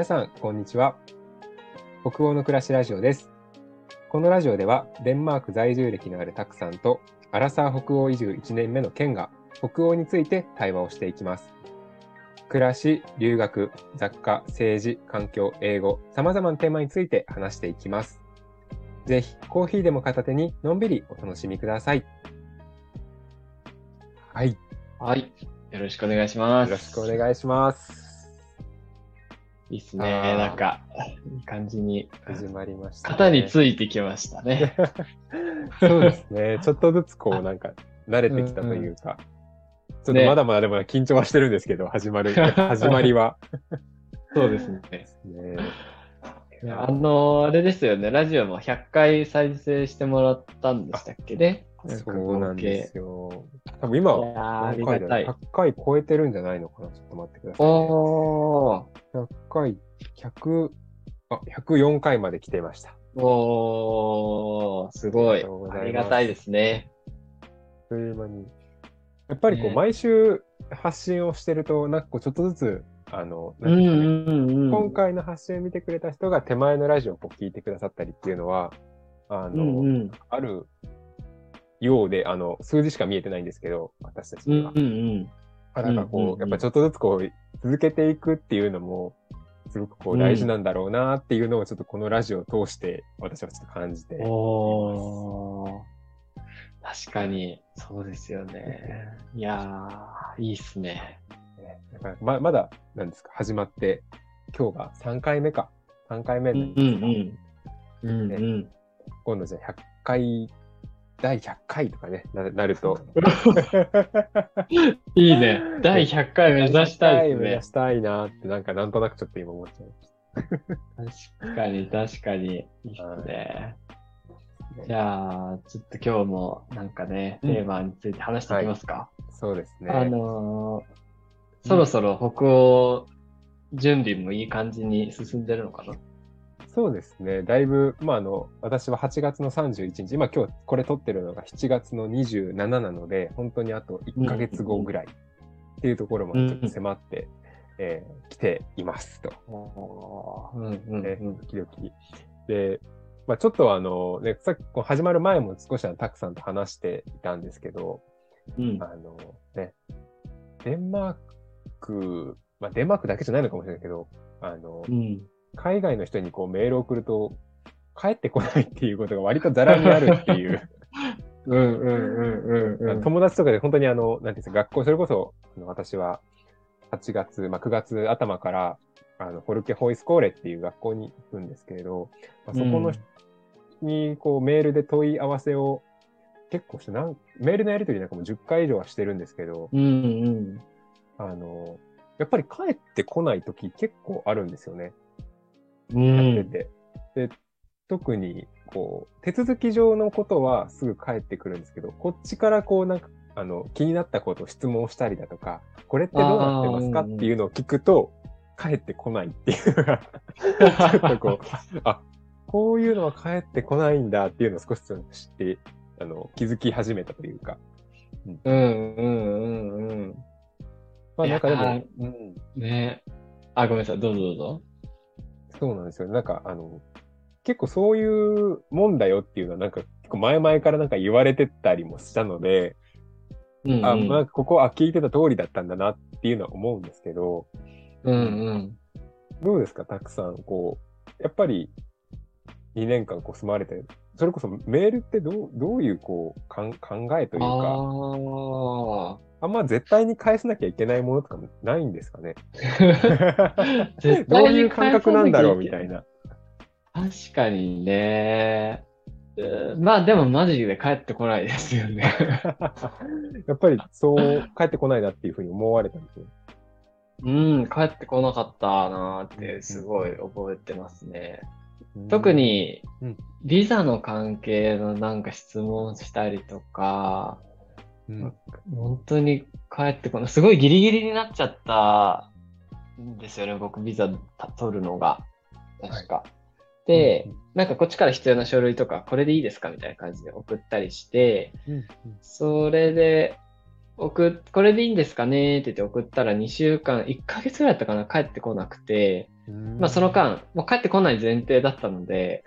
皆さん、こんにちは。北欧の暮らしラジオです。このラジオでは、デンマーク在住歴のあるタクさんと、アラサー北欧移住1年目のケンが、北欧について対話をしていきます。暮らし、留学、雑貨、政治、環境、英語、様々なテーマについて話していきます。ぜひ、コーヒーでも片手にのんびりお楽しみください。はい。よはい。よろしくお願いします。ろしくお願いします。いいっすね。なんか、いい感じに、始まりました、ね。型についてきましたね。そうですね。ちょっとずつこうなんか慣れてきたというか、ちょっとまだまだでも緊張はしてるんですけど、始まる、始まりは。そうですね。ね、あのーあれですよね。ラジオも100回再生してもらったんでしたっけね。そうなんですよ。多分今、いやーありがたい。100回超えてるんじゃないのかなちょっと待ってください、ね。おー。100回、100、あ、104回まで来ていました。おー、すごいありがたいですね。という間に。やっぱりこう、ね毎週発信をしてると、なんかこう、ちょっとずつ、あの。今回の発信を見てくれた人が手前のラジオをこう聞いてくださったりっていうのは、あの、うんうん。あるようで、あの、数字しか見えてないんですけど、私たちには。うんうんうん。あなんかこう、うんうんうんやっぱちょっとずつこう、続けていくっていうのも、すごくこう大事なんだろうなっていうのをちょっとこのラジオを通して私はちょっと感じて。おー。確かに、そうですよね。いやー、いいっすね。だからままだ、なんですか、始まって、今日が3回目か。3回目うなんですか？んうん。うんうん。今度じゃあ100回、第100回とかね、ななると。いいね。第100回目指したいですね目指。したいなって、なんかなんとなくちょっと今思っちゃいまし確かに、確かに。いいっすね。じゃあ、ちょっと今日もなんかね、うんテーマについて話していきますか。た。そうですね。あのーそろそろ北欧準備もいい感じに進んでるのかなそうですね。だいぶ、まあ、あの、私は8月の31日、今今日これ撮ってるのが7月の27なので、本当にあと1ヶ月後ぐらいっていうところまでちょっと迫って、えー来ていますと。うんうんね、うん。時々。で、まあ、ちょっとあの、ね、さっき始まる前も少しあのたくさんと話していたんですけど、うんあのね、デンマーク、まあ、デンマークだけじゃないのかもしれないけど、あの、うん。海外の人にこうメールを送ると、帰ってこないっていうことが割とザラにあるっていう、うんうんうんうんうん。友達とかで本当にあの、なんていうんですか、学校、それこそ、あの私は8月、まあ、9月頭から、あの、フォルケホイスコーレっていう学校に行くんですけれど、まあ、そこの人にこうメールで問い合わせを結構してなん、メールのやり取りなんかも10回以上はしてるんですけど、うんうん。あの、やっぱり帰ってこない時結構あるんですよね。うやってん。て。で、特に、こう、手続き上のことはすぐ返ってくるんですけど、こっちからこう、なんか、あの、気になったことを質問したりだとか、これってどうなってますかっていうのを聞くと、帰ってこないっていうのが、ちょっとこう、あ、こういうのは帰ってこないんだっていうのを少し知って、あの、気づき始めたというか。うんうんうんうん。まあなんかでも、うん、ねあ、ごめんなさい。どうぞどうぞ。そうなんですよ。なんか、あの、結構そういうもんだよっていうのは、なんか、結構前々からなんか言われてたりもしたので、うんうん。あ、なんかここは聞いてた通りだったんだなっていうのは思うんですけど、うんうん。どうですか、たくさん、こう、やっぱり2年間こう住まわれて、それこそメールってどう、どういうこう、かん考えというか、ああんま絶対に返さなきゃいけないものとかもないんですかね？どういう感覚なんだろうみたいな。確かにね。うんまあでもマジで帰ってこないですよね。やっぱりそう帰ってこないなっていうふうに思われたんですよ。うん、帰ってこなかったなーってすごい覚えてますね。特にうん、ビザの関係のなんか質問したりとか、うん、本当に帰ってこない。すごいギリギリになっちゃったんですよね、僕ビザた取るのが。確か。で、うんなんかこっちから必要な書類とか、これでいいですかみたいな感じで送ったりして、うんそれで、送っ、これでいいんですかねって言って送ったら2週間、1ヶ月ぐらいだったかな帰ってこなくて、まあその間、もう帰ってこない前提だったので、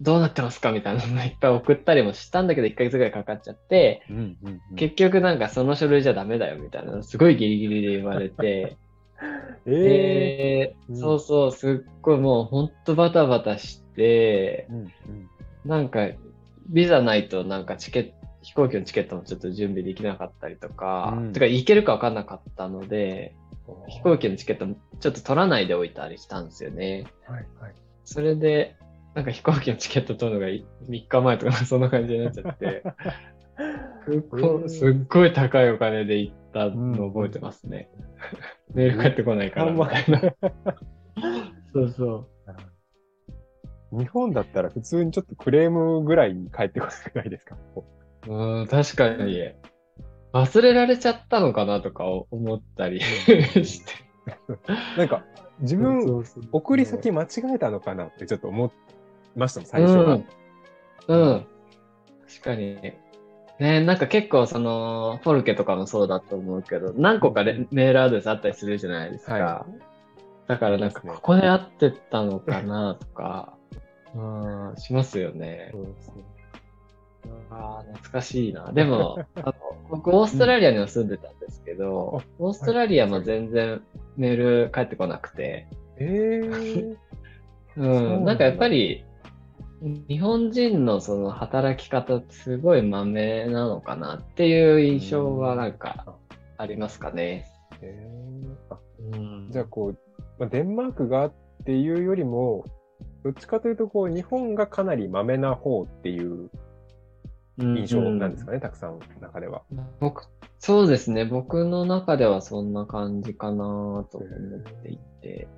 どうなってますかみたいなの いっぱい送ったりもしたんだけど、1ヶ月ぐらいかかっちゃって、うんうんうん。結局なんかその書類じゃダメだよみたいなのすごいギリギリで言われて、えで、うん。そうそう、すっごいもうほんとバタバタしてー、うんうん。なんかビザないとなんかチケット、飛行機のチケットもちょっと準備できなかったりとか、うん。てか行けるか分かんなかったので、飛行機のチケットもちょっと取らないでおいたりしたんですよね。はいはいそれで、なんか飛行機のチケット取るのが3日前とかそんな感じになっちゃって、すっごいすっごい高いお金で行ったのを覚えてますね。メール返ってこないからみたいな。そうそう。日本だったら普通にちょっとクレームぐらいに返ってこないですか？うん、確かに。忘れられちゃったのかなとか思ったりして。なんか自分送り先間違えたのかなってちょっと思いましたもん最初は。うん。うん。確かに。ねなんか結構その、フォルケとかもそうだと思うけど、何個かレメールアドレスあったりするじゃないですか。はだからなんか、ここで会ってたのかなとか、うん、しますよね。そうそうああ、懐かしいな。でも、あ の僕、オーストラリアには住んでたんですけど、オーストラリアも全然メール返ってこなくて、えー、うん。なんかやっぱり、日本人のその働き方すごいまめなのかなっていう印象はなんかありますかね。えー。あうん。じゃあこう、まあ、デンマークがっていうよりも、どっちかというとこう日本がかなりマメな方っていう印象なんですかね、たくさんの中では。僕、そうですね。僕の中ではそんな感じかなと思っていて。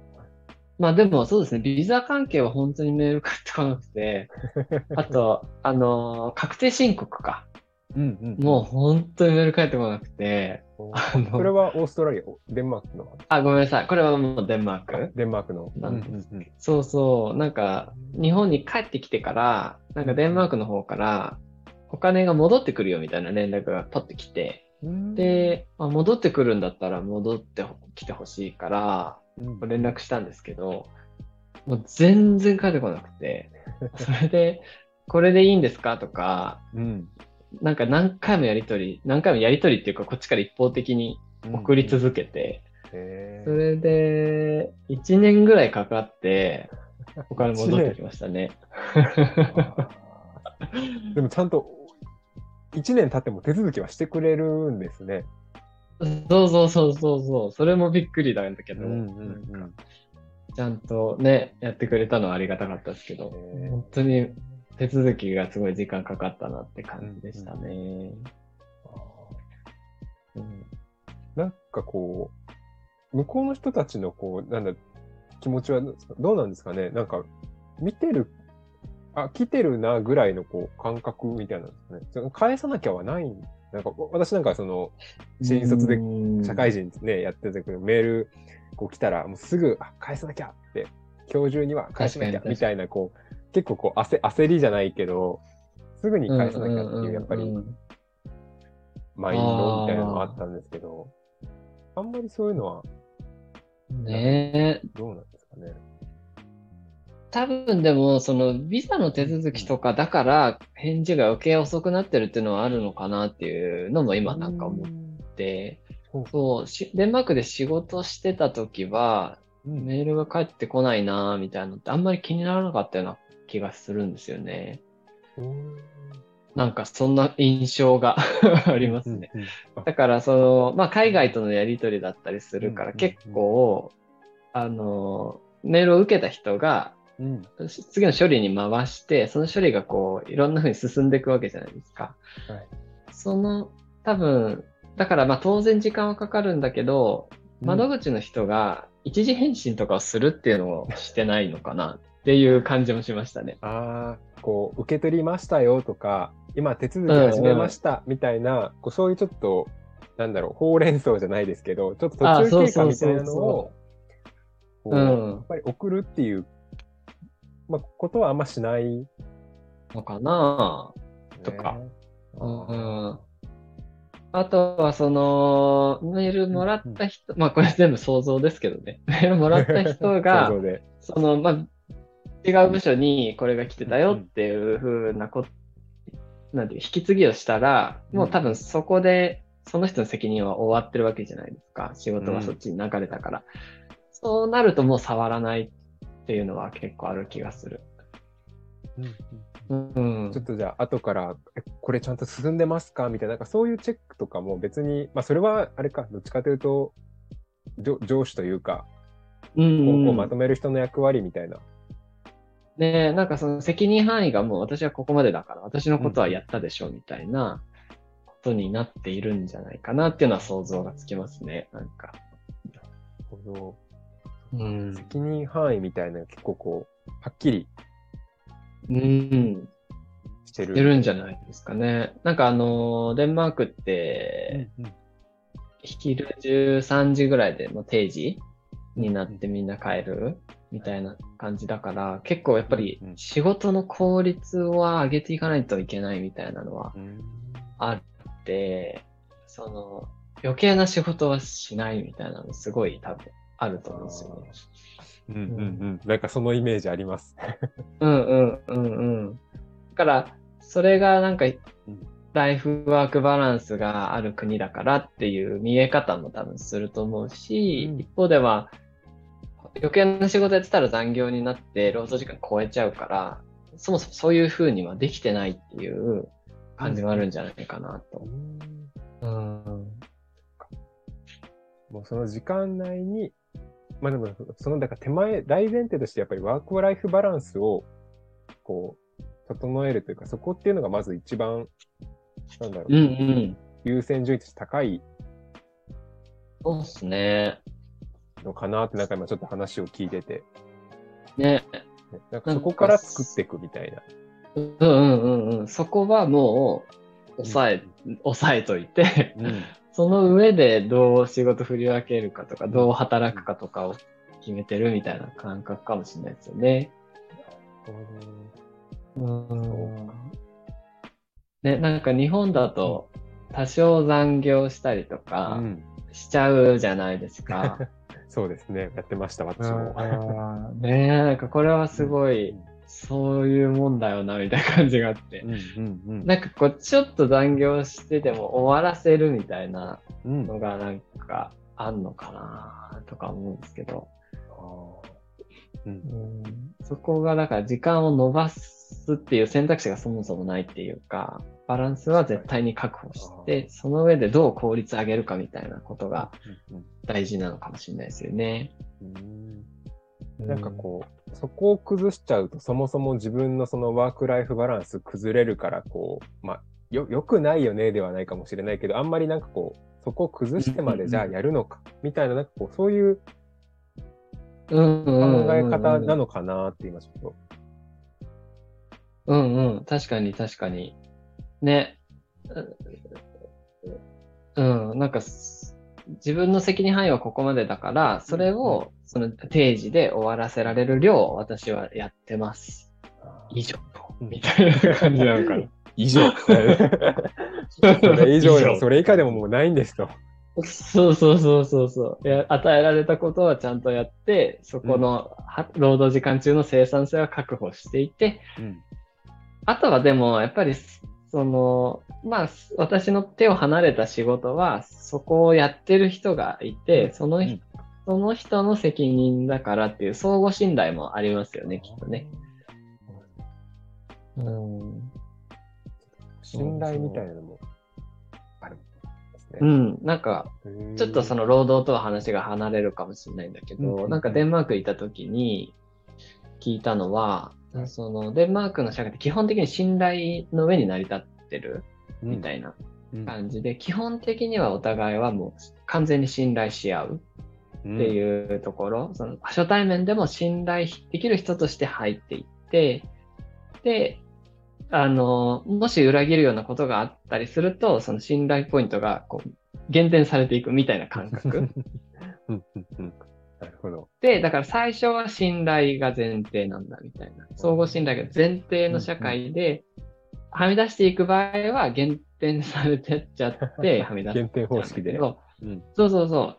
まあでもそうですね。ビザ関係は本当にメール返ってこなくて、あと、あのー確定申告か。うんうんもう本当にメール返ってこなくて、あそれの、はオーストラリア、デンマークの、あ、ごめんなさい。これはもうデンマーク。デンマークの。なんですうんうんそうそう。なんか、日本に帰ってきてから、なんかデンマークの方から、お金が戻ってくるよみたいな連絡がパッと来て、うん、で、あ戻ってくるんだったら戻ってきてほしいから、うん。連絡したんですけど、もう全然帰ってこなくて、それで、これでいいんですかとか、うん。なんか何回もやりとり、何回もやりとりっていうか、こっちから一方的に送り続けて、へそれで、1年ぐらいかかって、お金戻ってきましたね。ー でもちゃんと1年経っても手続きはしてくれるんですね。そうそうそうそうそう、それもびっくりなんだけど、うんうんうん。ちゃんとね、やってくれたのはありがたかったですけど、本当に手続きがすごい時間かかったなって感じでしたね。うん。なんかこう、向こうの人たちのこう、なんだ、気持ちはどうなんですかね。なんか、見てる、あ、来てるなぐらいのこう感覚みたいなんですかね。その返さなきゃはない。なんか、私なんかその、新卒で社会人ね、やってたけど、メールこう来たら、もうすぐ、あ、返さなきゃって、今日中には返さなきゃみたいな、こう、結構こう焦、焦りじゃないけど、すぐに返さなきゃっていう、やっぱり、マインドみたいなのがあったんですけど、あんまりそういうのはねえ。どうなんですかね。多分でも、そのビザの手続きとかだから返事が余計遅くなってるっていうのはあるのかなっていうのも今なんか思って、うん。そう、しデンマークで仕事してた時は、うん。メールが返ってこないなみたいなのってあんまり気にならなかったような気がするんですよね。うん。なんかそんな印象が ありますね。だからその、まあ、海外とのやり取りだったりするからうん。結構、あの、メールを受けた人がうん。次の処理に回して、その処理がこう、いろんな風に進んでいくわけじゃないですか。はい。その、多分、だからまあ当然時間はかかるんだけど、窓口の人が一時返信とかをするっていうのをしてないのかなっていう感じもしましたね。ああ、こう、受け取りましたよとか、今手続き始めましたみたいな、こうそういうちょっと、なんだろう、ほうれん草じゃないですけど、ちょっとあ途中経過みたいなのを、やっぱり送るっていう、まあ、ことはあんましない、ね。のかな？とかうん。あとは、その、メールもらった人、まあこれ全部想像ですけどね。メールもらった人が。その、まあ、違う部署にこれが来てたよっていうふうなこと、なんていう、引き継ぎをしたら、もう多分そこで、その人の責任は終わってるわけじゃないですか。仕事がそっちに流れたから。そうなるともう触らないっていうのは結構ある気がする。うんちょっ。とじゃあ、後から、えこれちゃんと進んでますか？みたいな、なんかそういうチェックとかも別に、まあ、それはあれか、どっちかというと、上上司というか、うんこうまとめる人の役割みたいな。ねえ、なんかその責任範囲がもう私はここまでだから、私のことはやったでしょみたいなことになっているんじゃないかなっていうのは想像がつきますね、なんか。このうん。責任範囲みたいな結構こう、はっきりうん。してる。出るんじゃないですかね。なんかあのーデンマークって、うんうん昼13時ぐらいでもう定時になってみんな帰るみたいな感じだから、結構やっぱりうん仕事の効率は上げていかないといけないみたいなのはうんあって、その余計な仕事はしないみたいなのすごい多分あると思うんですよね。うんうんうん。なんかそのイメージあります。うんうんうんうん。だから、それがなんか、ライフワークバランスがある国だからっていう見え方も多分すると思うし、うん一方では、余計な仕事やってたら残業になって労働時間超えちゃうから、そもそもそういう風にはできてないっていう感じがあるんじゃないかなと。うん。もうその時間内に、まあでも、その、だから手前、大前提としてやっぱりワークライフバランスを、こう、整えるというか、そこっていうのがまず一番、なんだろう、うんうん。優先順位として高いそうっすね。のかなって、なんか今ちょっと話を聞いてて、ね。ねなんかそこから作っていくみたいな。うんうんうんうん。そこはもう、抑え、抑えといて、うん。その上でどう仕事振り分けるかとか、どう働くかとかを決めてるみたいな感覚かもしれないですよね。うん。ね、なんか日本だと多少残業したりとうかん。しちゃうじゃないですか。そうですね。やってました、私も。うんねなんかこれはすごい、そういうもんだよな、みたいな感じがあってう。んうんうん。なんかこう、ちょっと残業してても終わらせるみたいなうん。のがなんかあんのかなとか思うんですけど、うんうん、そこがだから時間を伸ばすっていう選択肢がそもそもないっていうか、バランスは絶対に確保して、その上でどう効率上げるかみたいなことがうん大事なのかもしれないですよね。うんなんかこう、そこを崩しちゃうと、そもそも自分のそのワークライフバランス崩れるから、こう、まあ、よ、良くないよねではないかもしれないけど、あんまりなんかこう、そこを崩してまでじゃあやるのか、みたいな、なんかこう、そういう考え方なののかなって今ちょっと。うんうん。確かに確かに。ね。うん、うんなんかす、自分の責任範囲はここまでだから、それを、その定時で終わらせられる量を私はやってます。以上。うんみたいな感じなのかな。以上。それ以上でも、それ以下でももうないんですと。そうそうそうそうそういや。与えられたことはちゃんとやって、そこの、は労働時間中の生産性は確保していて、うんあとはでも、やっぱり、その、まあ、私の手を離れた仕事は、そこをやってる人がいて、その人、うんその人の責任だからっていう相互信頼もありますよね、きっとね。うん。信頼みたいなのもあるんですね。うん、なんか、ちょっとその、の労働とは話が離れるかもしれないんだけど、うん。なんかデンマーク行った時に聞いたのは、はいそのデンマークの社会って基本的に信頼の上に成り立ってるみたいなうん。感じで、基本的にはお互いはもう完全に信頼し合うっていうところ、その初対面でも信頼できる人として入っていって、で、あの、もし裏切るようなことがあったりすると、その信頼ポイントがこう減点されていくみたいな感覚。うんうんうんなるほど。で、だから最初は信頼が前提なんだみたいな。相互信頼が前提の社会で、はみ出していく場合は減展されてっちゃって、はみ出す。減点方式で。うん。そうそうそう。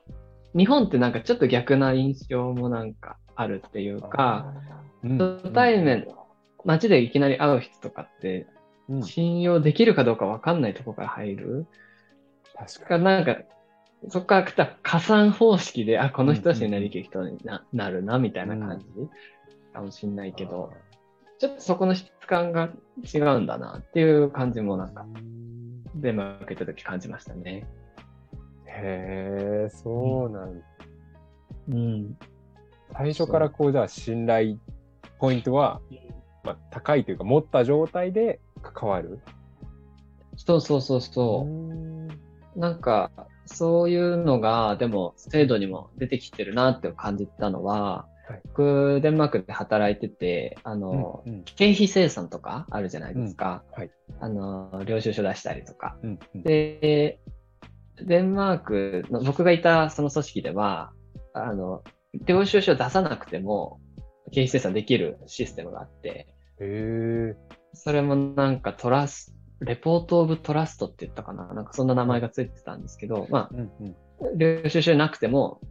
日本ってなんかちょっと逆な印象もなんかあるっていうか、うん、初対面、街でいきなり会う人とかって、うん、信用できるかどうかわかんないとこから入る。確かがなんか、そこから来た加算方式で、あ、この人たちになりきる人にな,、なるな、みたいな感じかもしんないに。けど、ちょっとそこの質感が違うんだなっていう感じもなんか、うんデンマーク行った時感じましたね。へえ、そうなんだ。うん。最初からこう、じゃあ信頼ポイントは、まあ、高いというか、持った状態で関わる？そうそうそうそう。んなんか、そういうのが、でも、制度にも出てきてるなって感じたのは、はい僕、デンマークで働いてて、あの、うん経費生産とかあるじゃないですか。うんはいあの、領収書出したりとか。うんうんで、デンマークの、僕がいたその組織では、あの、領収書出さなくても、経費生産できるシステムがあって、へえ。それもなんかトラス、レポートオブトラストって言ったかな？なんかそんな名前がついてたんですけど、まうんうんあ、領収書なくても、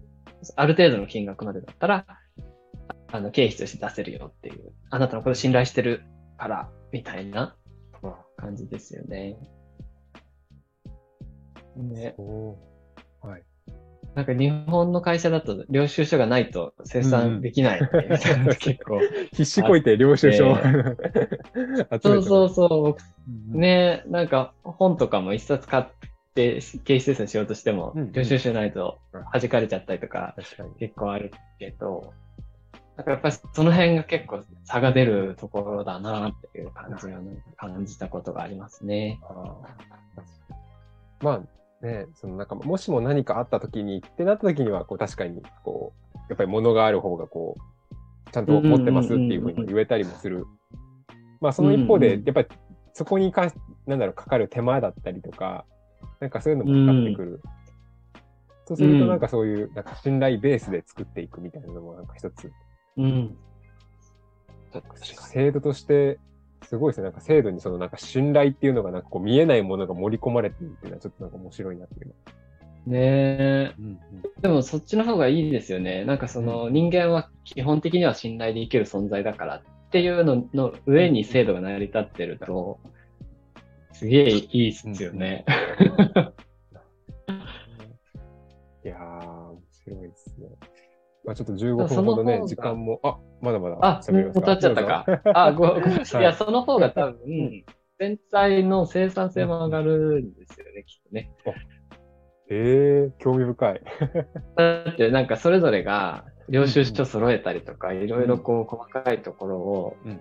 ある程度の金額までだったら、あの、経費として出せるよっていう、あなたのこと信頼してるから、みたいな感じですよね。ね。はい。なんか日本の会社だと領収書がないと生産できないみたいな結構。必死こいて領収書を、そうそうそう、ね、なんか本とかも一冊買って経費生産しようとしてもうん、領収書ないとうん弾かれちゃったりとか。結構あるけど、なんかやっぱりその辺が結構差が出るところだなっていう感じがなんか感じたことがありますね。あーまあね、そのなんか、もしも何かあった時にってなった時には、こう確かに、こう、やっぱり物がある方がこう、ちゃんと持ってますっていうふうに言えたりもする。まあその一方で、やっぱりそこに関し、なんだろう、かかる手間だったりとか、なんかそういうのもかかってくる。そうするとなんかそういう、なんか信頼ベースで作っていくみたいなのもなんか一つ、うん。制度として、すごいですね。なんか制度にそのなんか信頼っていうのがなんかこう見えないものが盛り込まれているっていうのはちょっとなんか面白いなっていう。ねえ。うんでもそっちの方がいいですよね。なんかその人間は基本的には信頼できる存在だからっていうのの上に制度が成り立ってると、すげえいいっすよね。いやー、面白いですね。まあちょっと15分ほどね時間も、あ、まだまだあ、もう経っちゃったか？あ、ごごめん。なさい。いはいや、その方が多分、全体の生産性も上がるんですよね、きっとね。えー、興味深い。だってなんかそれぞれが領収書揃えたりとか、いろいろこう細かいところをうんうん。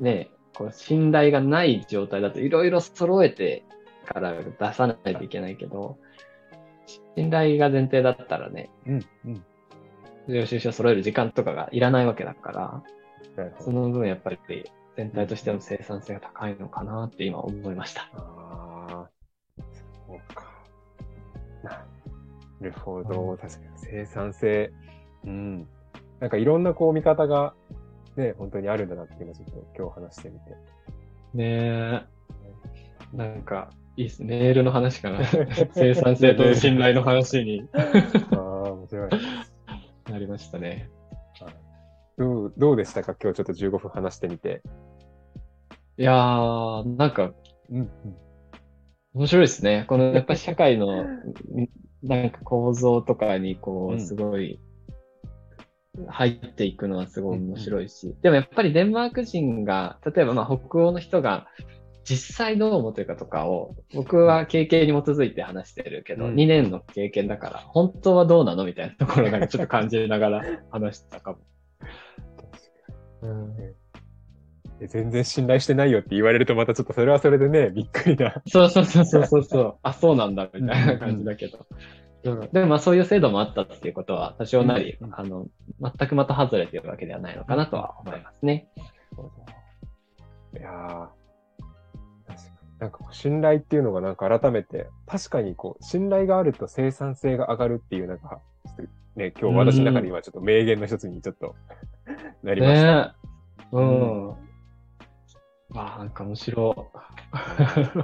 ね、こう信頼がない状態だといろいろ揃えてから出さないといけないけど、信頼が前提だったらね、うんうん領収書揃える時間とかがいらないわけだから、その分やっぱり全体としての生産性が高いのかなって今思いました。ああ、そうか。なるほど。確かに生産性。うん。なんかいろんなこう見方がね、本当にあるんだなっていうのをちょっと今日話してみて。ねえ。なんか、いいっす。メールの話から生産性と信頼の話に ああ、面白い。なりましたね。どうどうでしたか？今日ちょっと15分話してみて。いやー、なんかうん。面白いですね。このやっぱり社会のなんか構造とかにこうんう、すごい入っていくのはすごい面白いし、でもやっぱりデンマーク人が、例えばまあ北欧の人が実際どう思ってるかとかを、僕は経験に基づいて話してるけど、うん2年の経験だから、本当はどうなのみたいなところがちょっと感じながら 話してたかも。うんえ全然信頼してないよって言われるとまたちょっとそれはそれでね、びっくりな。そうそうそうそうそうそう。あ、そうなんだ、みたいな感じだけど。うんでもまあそういう制度もあったっていうことは、多少なり、うんあの、全くまた外れてるわけではないのかなとは思いますね。いやなんかこう信頼っていうのがなんか改めて、確かにこう、信頼があると生産性が上がるっていうなんか、ね、今日私の中で今ちょっと名言の一つにちょっと なりました。ねえ。うん。わあ、なんか面白い。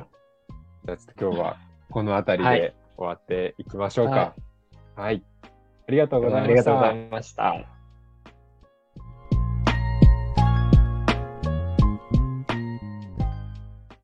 じゃあちょっと今日はこの辺りはいで終わっていきましょうか。ははい。ありがとうございました。ありがとうございました。